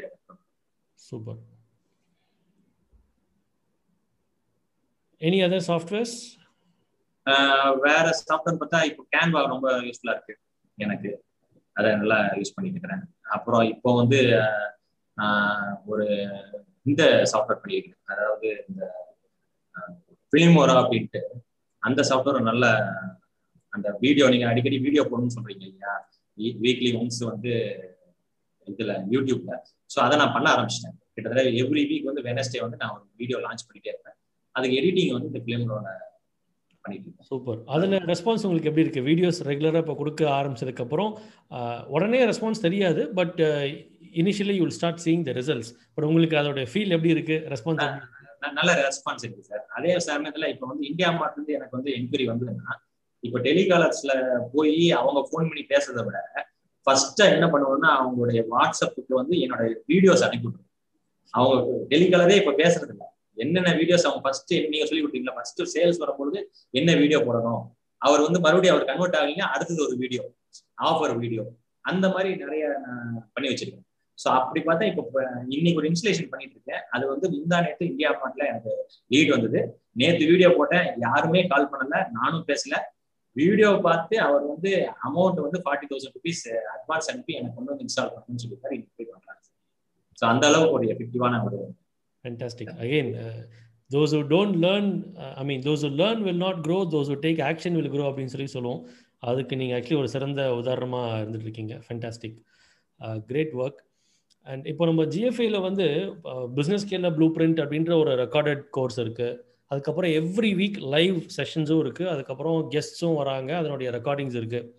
super any other softwares வேற சாஃப்ட்வேர் பார்த்தா இப்போ கேன்வா ரொம்ப யூஸ்ஃபுல்லா இருக்கு. எனக்கு. அதை நல்லா யூஸ் பண்ணிட்டு இருக்கிறேன். அப்புறம் இப்போ வந்து ஒரு இந்த சாஃப்ட்வேர் பண்ணியிருக்கேன் அதாவது இந்த ஃபிலிமோரா அப்படின்ட்டு. அந்த சாஃப்ட்வேர் நல்ல அந்த வீடியோ நீங்க அடிக்கடி வீடியோ போடணும்னு சொல்றீங்க இல்லையா? வீக்லி ஒன்ஸ் வந்து இதுல யூடியூப்ல ஸோ அதை நான் பண்ண ஆரம்பிச்சிட்டேன். கிட்டத்தட்ட எவ்ரி வீக் வந்து வெனஸ்டே வந்து நான் ஒரு வீடியோ லான்ச் பண்ணிட்டே இருப்பேன். அதுக்கு எடிட்டிங் வந்து இந்த பிலிமோட சூப்பர். அதில் ரெஸ்பான்ஸ் உங்களுக்கு எப்படி இருக்குது வீடியோஸ் ரெகுலராக இப்போ கொடுக்க ஆரம்பிச்சதுக்கப்புறம் உடனே ரெஸ்பான்ஸ் தெரியாது but initially you will start seeing the results but உங்களுக்கு அதோட ஃபீல் எப்படி இருக்குது ரெஸ்பான்ஸ் நல்ல ரெஸ்பான்ஸ் இருக்கு சார் அதே சமயத்தில் இப்போ வந்து இந்தியா மாட்டிலிருந்து எனக்கு வந்து என்கொயரி வந்ததுன்னா இப்போ டெலிகாலர்ஸ்ல போய் அவங்க ஃபோன் பண்ணி பேசுறதை விட ஃபர்ஸ்டா என்ன பண்ணுவோம்னா அவங்களுடைய வாட்ஸ்அப்புக்கு வந்து என்னோட வீடியோஸ் அனுப்பிவிடுறோம் அவங்க டெலிகாலரே இப்போ பேசுறது இல்லை என்னென்ன வீடியோஸ் அவங்க ஃபர்ஸ்ட் நீங்க சொல்லி கொடுத்தீங்களா ஃபர்ஸ்ட் சேல்ஸ் வரும்பொழுது என்ன வீடியோ போடணும்? அவர் வந்து மறுபடியும் அவர் கன்வெர்ட் ஆகலைன்னா அடுத்தது ஒரு வீடியோ ஆஃபர் வீடியோ அந்த மாதிரி நிறைய பண்ணி வச்சிருக்கேன். ஸோ அப்படி பார்த்தா இப்போ இன்னைக்கு ஒரு இன்ஸ்டலேஷன் பண்ணிட்டு இருக்கேன். அது வந்து முந்தா நேற்று இந்தியா அக்கௌண்ட்ல எனக்கு லீட் வந்தது. நேற்று வீடியோ போட்டேன். யாருமே கால் பண்ணல நானும் பேசல. வீடியோ பார்த்து அவர் வந்து அமௌண்ட் வந்து ஃபார்ட்டி தௌசண்ட் ருபீஸ் அட்வான்ஸ் அனுப்பி எனக்கு கொண்டு வந்து இன்ஸ்டால் பண்ணணும்னு சொல்லி இன்னைக்கு போய் பண்றாங்க ஸோ அந்த அளவுக்கு ஒரு எஃபெக்டிவான ஒரு fantastic. Again uh, those who don't learn uh, i mean those who learn will not grow those who take action will grow அப்படின்னு சொல்லி சொல்லுவோம். அதுக்கு நீங்கள் ஆக்சுவலி ஒரு சிறந்த உதாரணமாக இருந்துட்டு இருக்கீங்க ஃபென்டாஸ்டிக் கிரேட் ஒர்க் அண்ட் இப்போ நம்ம ஜிஎஃப்ஐயில் வந்து பிஸ்னஸ் ஸ்கேலில் ப்ளூ பிரிண்ட் அப்படின்ற ஒரு ரெக்கார்டட் கோர்ஸ் இருக்குது அதுக்கப்புறம் எவ்ரி வீக் லைவ் செஷன்ஸும் இருக்குது அதுக்கப்புறம் கெஸ்ட்ஸும் வராங்க. அதனுடைய ரெக்கார்டிங்ஸ் இருக்குது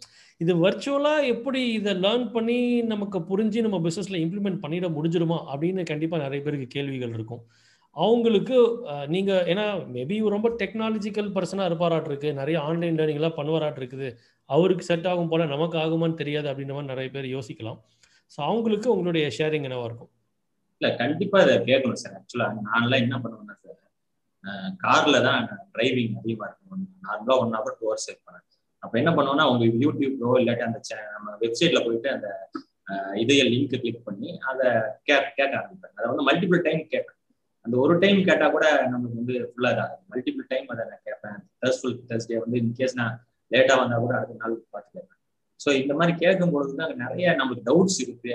இது வர்ச்சுவலாக எப்படி இதை லேர்ன் பண்ணி நமக்கு புரிஞ்சு நம்ம பிஸ்னஸில் இம்ப்ளிமெண்ட் பண்ணிட முடிஞ்சிருமா அப்படின்னு கண்டிப்பாக நிறைய பேருக்கு கேள்விகள் இருக்கும். அவங்களுக்கு நீங்கள் ஏன்னா மேபி ரொம்ப டெக்னாலஜிக்கல் பர்சனாக இருப்பாராட் இருக்கு நிறைய ஆன்லைன் லேர்னிங்லாம் பண்ணுவாராட்டு இருக்குது அவருக்கு செட் ஆகும் போல நமக்கு ஆகுமான்னு தெரியாது அப்படின்ற மாதிரி நிறைய பேர் யோசிக்கலாம். ஸோ அவங்களுக்கு உங்களுடைய ஷேரிங் என்னவா இருக்கும்? இல்லை கண்டிப்பாக இதை கேட்கணும் சார். ஆக்சுவலாக நான்லாம் என்ன பண்ணுவேன்னா சார் காரில் தான் டிரைவிங் அதிகமாக இருக்கும் நார்மலாக ஒன் ஹவர் டூ ஹவர்ஸ் பண்ணுறேன் அப்ப என்ன பண்ணுவோம்னா உங்க யூடியூப்லோ இல்லாட்டி அந்த நம்ம வெப்சைட்ல போயிட்டு அந்த இதைய லிங்க் கிளிக் பண்ணி அதை கே கேட்க ஆரம்பிப்பேன் அதை வந்து மல்டிபிள் டைம் கேட்பேன். அந்த ஒரு டைம் கேட்டா கூட நமக்கு வந்து ஃபுல்லா இதாக மல்டிபிள் டைம் அதை நான் கேட்பேன். தேர்ஸ்ஃபுல் தேர்ஸ்டே வந்து இன்கேஸ் நான் லேட்டா வந்தா கூட அடுத்த நாள் பார்த்து கேட்பேன். ஸோ இந்த மாதிரி கேட்கும்பொழுது தான் நிறைய நமக்கு டவுட்ஸ் இருக்கு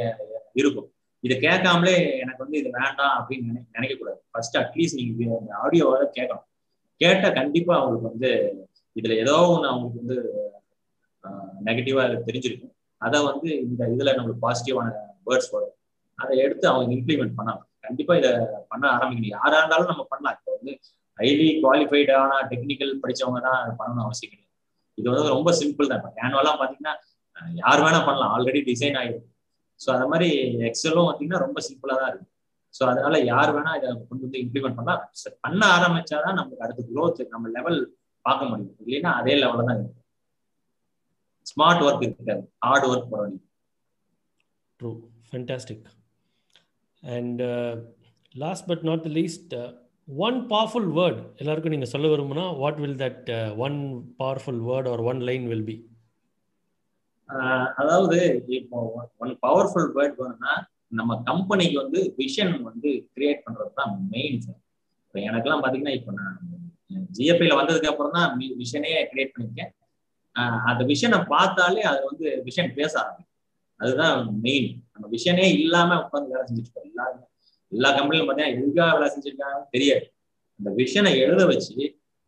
இருக்கும். இதை கேட்காமலே எனக்கு வந்து இது வேண்டாம் அப்படின்னு நினை நினைக்க நினைக்கக்கூடாது ஃபர்ஸ்ட் அட்லீஸ்ட் நீங்க இந்த ஆடியோவை கேட்கணும். கேட்டால் கண்டிப்பா அவங்களுக்கு வந்து இதுல ஏதோ ஒன்று அவங்களுக்கு வந்து நெகட்டிவா தெரிஞ்சிருக்கும். அதை வந்து இந்த இதுல நம்மளுக்கு பாசிட்டிவான வேர்ட்ஸ் வரும். அதை எடுத்து அவங்க இம்ப்ளிமெண்ட் பண்ணலாம். கண்டிப்பா இதை பண்ண ஆரம்பிக்கணும். யாரா இருந்தாலும் நம்ம பண்ணலாம். இப்போ வந்து ஹைலி குவாலிஃபைடான டெக்னிக்கல் படிச்சவங்க தான் பண்ணணும் அவசியம் கிடையாது. இது வந்து ரொம்ப சிம்பிள் தான். இப்போ கேன்வெல்லாம் பார்த்தீங்கன்னா யார் வேணா பண்ணலாம். ஆல்ரெடி டிசைன் ஆகிடும் ஸோ அது மாதிரி எக்ஸலும் பார்த்தீங்கன்னா ரொம்ப சிம்பிளாக தான் இருக்கு. ஸோ அதனால யார் வேணா இதை கொண்டு வந்து இம்ப்ளிமெண்ட் பண்ணலாம். பண்ண ஆரம்பிச்சாதான் நமக்கு அடுத்த குரோத் நம்ம லெவல் பார்க்க முடியும். இல்லைன்னா அதே லெவலில் தான் இருக்கும். ஸ்மார்ட் ஒர்க் இருக்காது. ஹார்ட் ஒர்க் பண்ண true fantastic and last but not the least one powerful word எல்லாருக்கும் நீங்கள் சொல்ல விரும்புனா what will that one powerful word or one line will be அதாவது இப்போ ஒன் பவர்ஃபுல் வேர்ட் வேணும்னா நம்ம கம்பெனிக்கு வந்து விஷன் வந்து கிரியேட் பண்றது தான் மெயின் இப்போ எனக்கெல்லாம் பார்த்தீங்கன்னா இப்போ நான் ஜிஎஃப்ஐல வந்ததுக்கு அப்புறம் தான் விஷனே கிரியேட் பண்ணியிருக்கேன். அந்த விஷனை பார்த்தாலே அது வந்து விஷன் பேச ஆரம்பிக்கும். அதுதான் மெயின் நம்ம விஷனே இல்லாம உட்காந்து வேலை செஞ்சுட்டு இருக்கோம் எல்லாருமே. எல்லா கம்பெனிலும் பார்த்தீங்கன்னா எதுக்காக வேலை செஞ்சிருக்காங்க தெரியாது. அந்த விஷனை எழுத வச்சு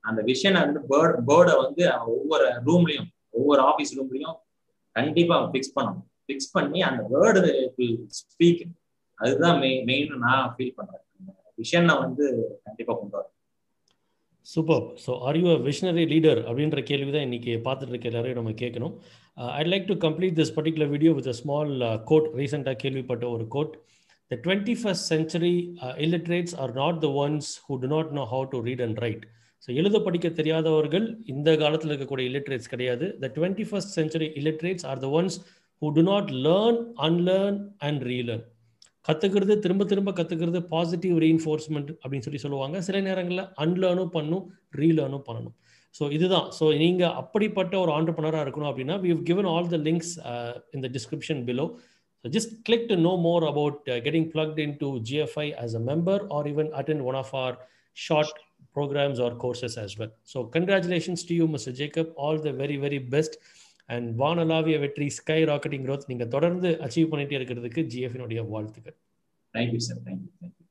அந்த விஷனை வந்து பேர்ட் பேர்டை வந்து ஒவ்வொரு ரூம்லையும் ஒவ்வொரு ஆஃபீஸ் ரூம்லையும் கண்டிப்பா ஃபிக்ஸ் பண்ணணும். ஃபிக்ஸ் பண்ணி அந்த வேர்டு ஸ்பீக் அதுதான் மெயின் மெயின் நான் ஃபீல் பண்றேன். விஷனை வந்து கண்டிப்பா கொண்டு வரேன் super so are you a visionary leader அப்படின்ற கேள்வி தான் இன்றைக்கி பார்த்துட்டு இருக்க எல்லாரையும் நம்ம கேட்கணும். I like to complete this particular video with a small quote ரீசெண்டாக கேள்விப்பட்ட ஒரு quote the twenty first century illiterates are not the ones who do not know how to read and write so எழுத படிக்க தெரியாதவர்கள் இந்த காலத்தில் இருக்கக்கூடிய illiterates கிடையாது. The twenty first century illiterates are the ones who do not learn unlearn and relearn கற்றுக்கிறது திரும்ப திரும்ப கற்றுக்கிறது பாசிட்டிவ் ரீஎன்ஃபோர்ஸ்மெண்ட் அப்படின்னு சொல்லி சொல்லுவாங்க சில நேரங்களில் அன்லேர்னும் பண்ணும் ரீலேர்னும் பண்ணணும் ஸோ இதுதான் ஸோ நீங்கள் அப்படிப்பட்ட ஒரு ஆண்டர்பனராக இருக்கணும் அப்படின்னா we given all the links இந்த description below so just click to know more about getting plugged in to GFI as a member or even attend one of our short programs or courses as well. So congratulations to you, Mr. Jacob. All the very, very best. And வானலாவிய வெற்றி sky rocketing growth நீங்கள் தொடர்ந்து achieve பண்ணிட்டே இருக்கிறதுக்கு ஜிஎஃபினுடைய வாழ்த்துக்கள். Thank you sir thank you thank you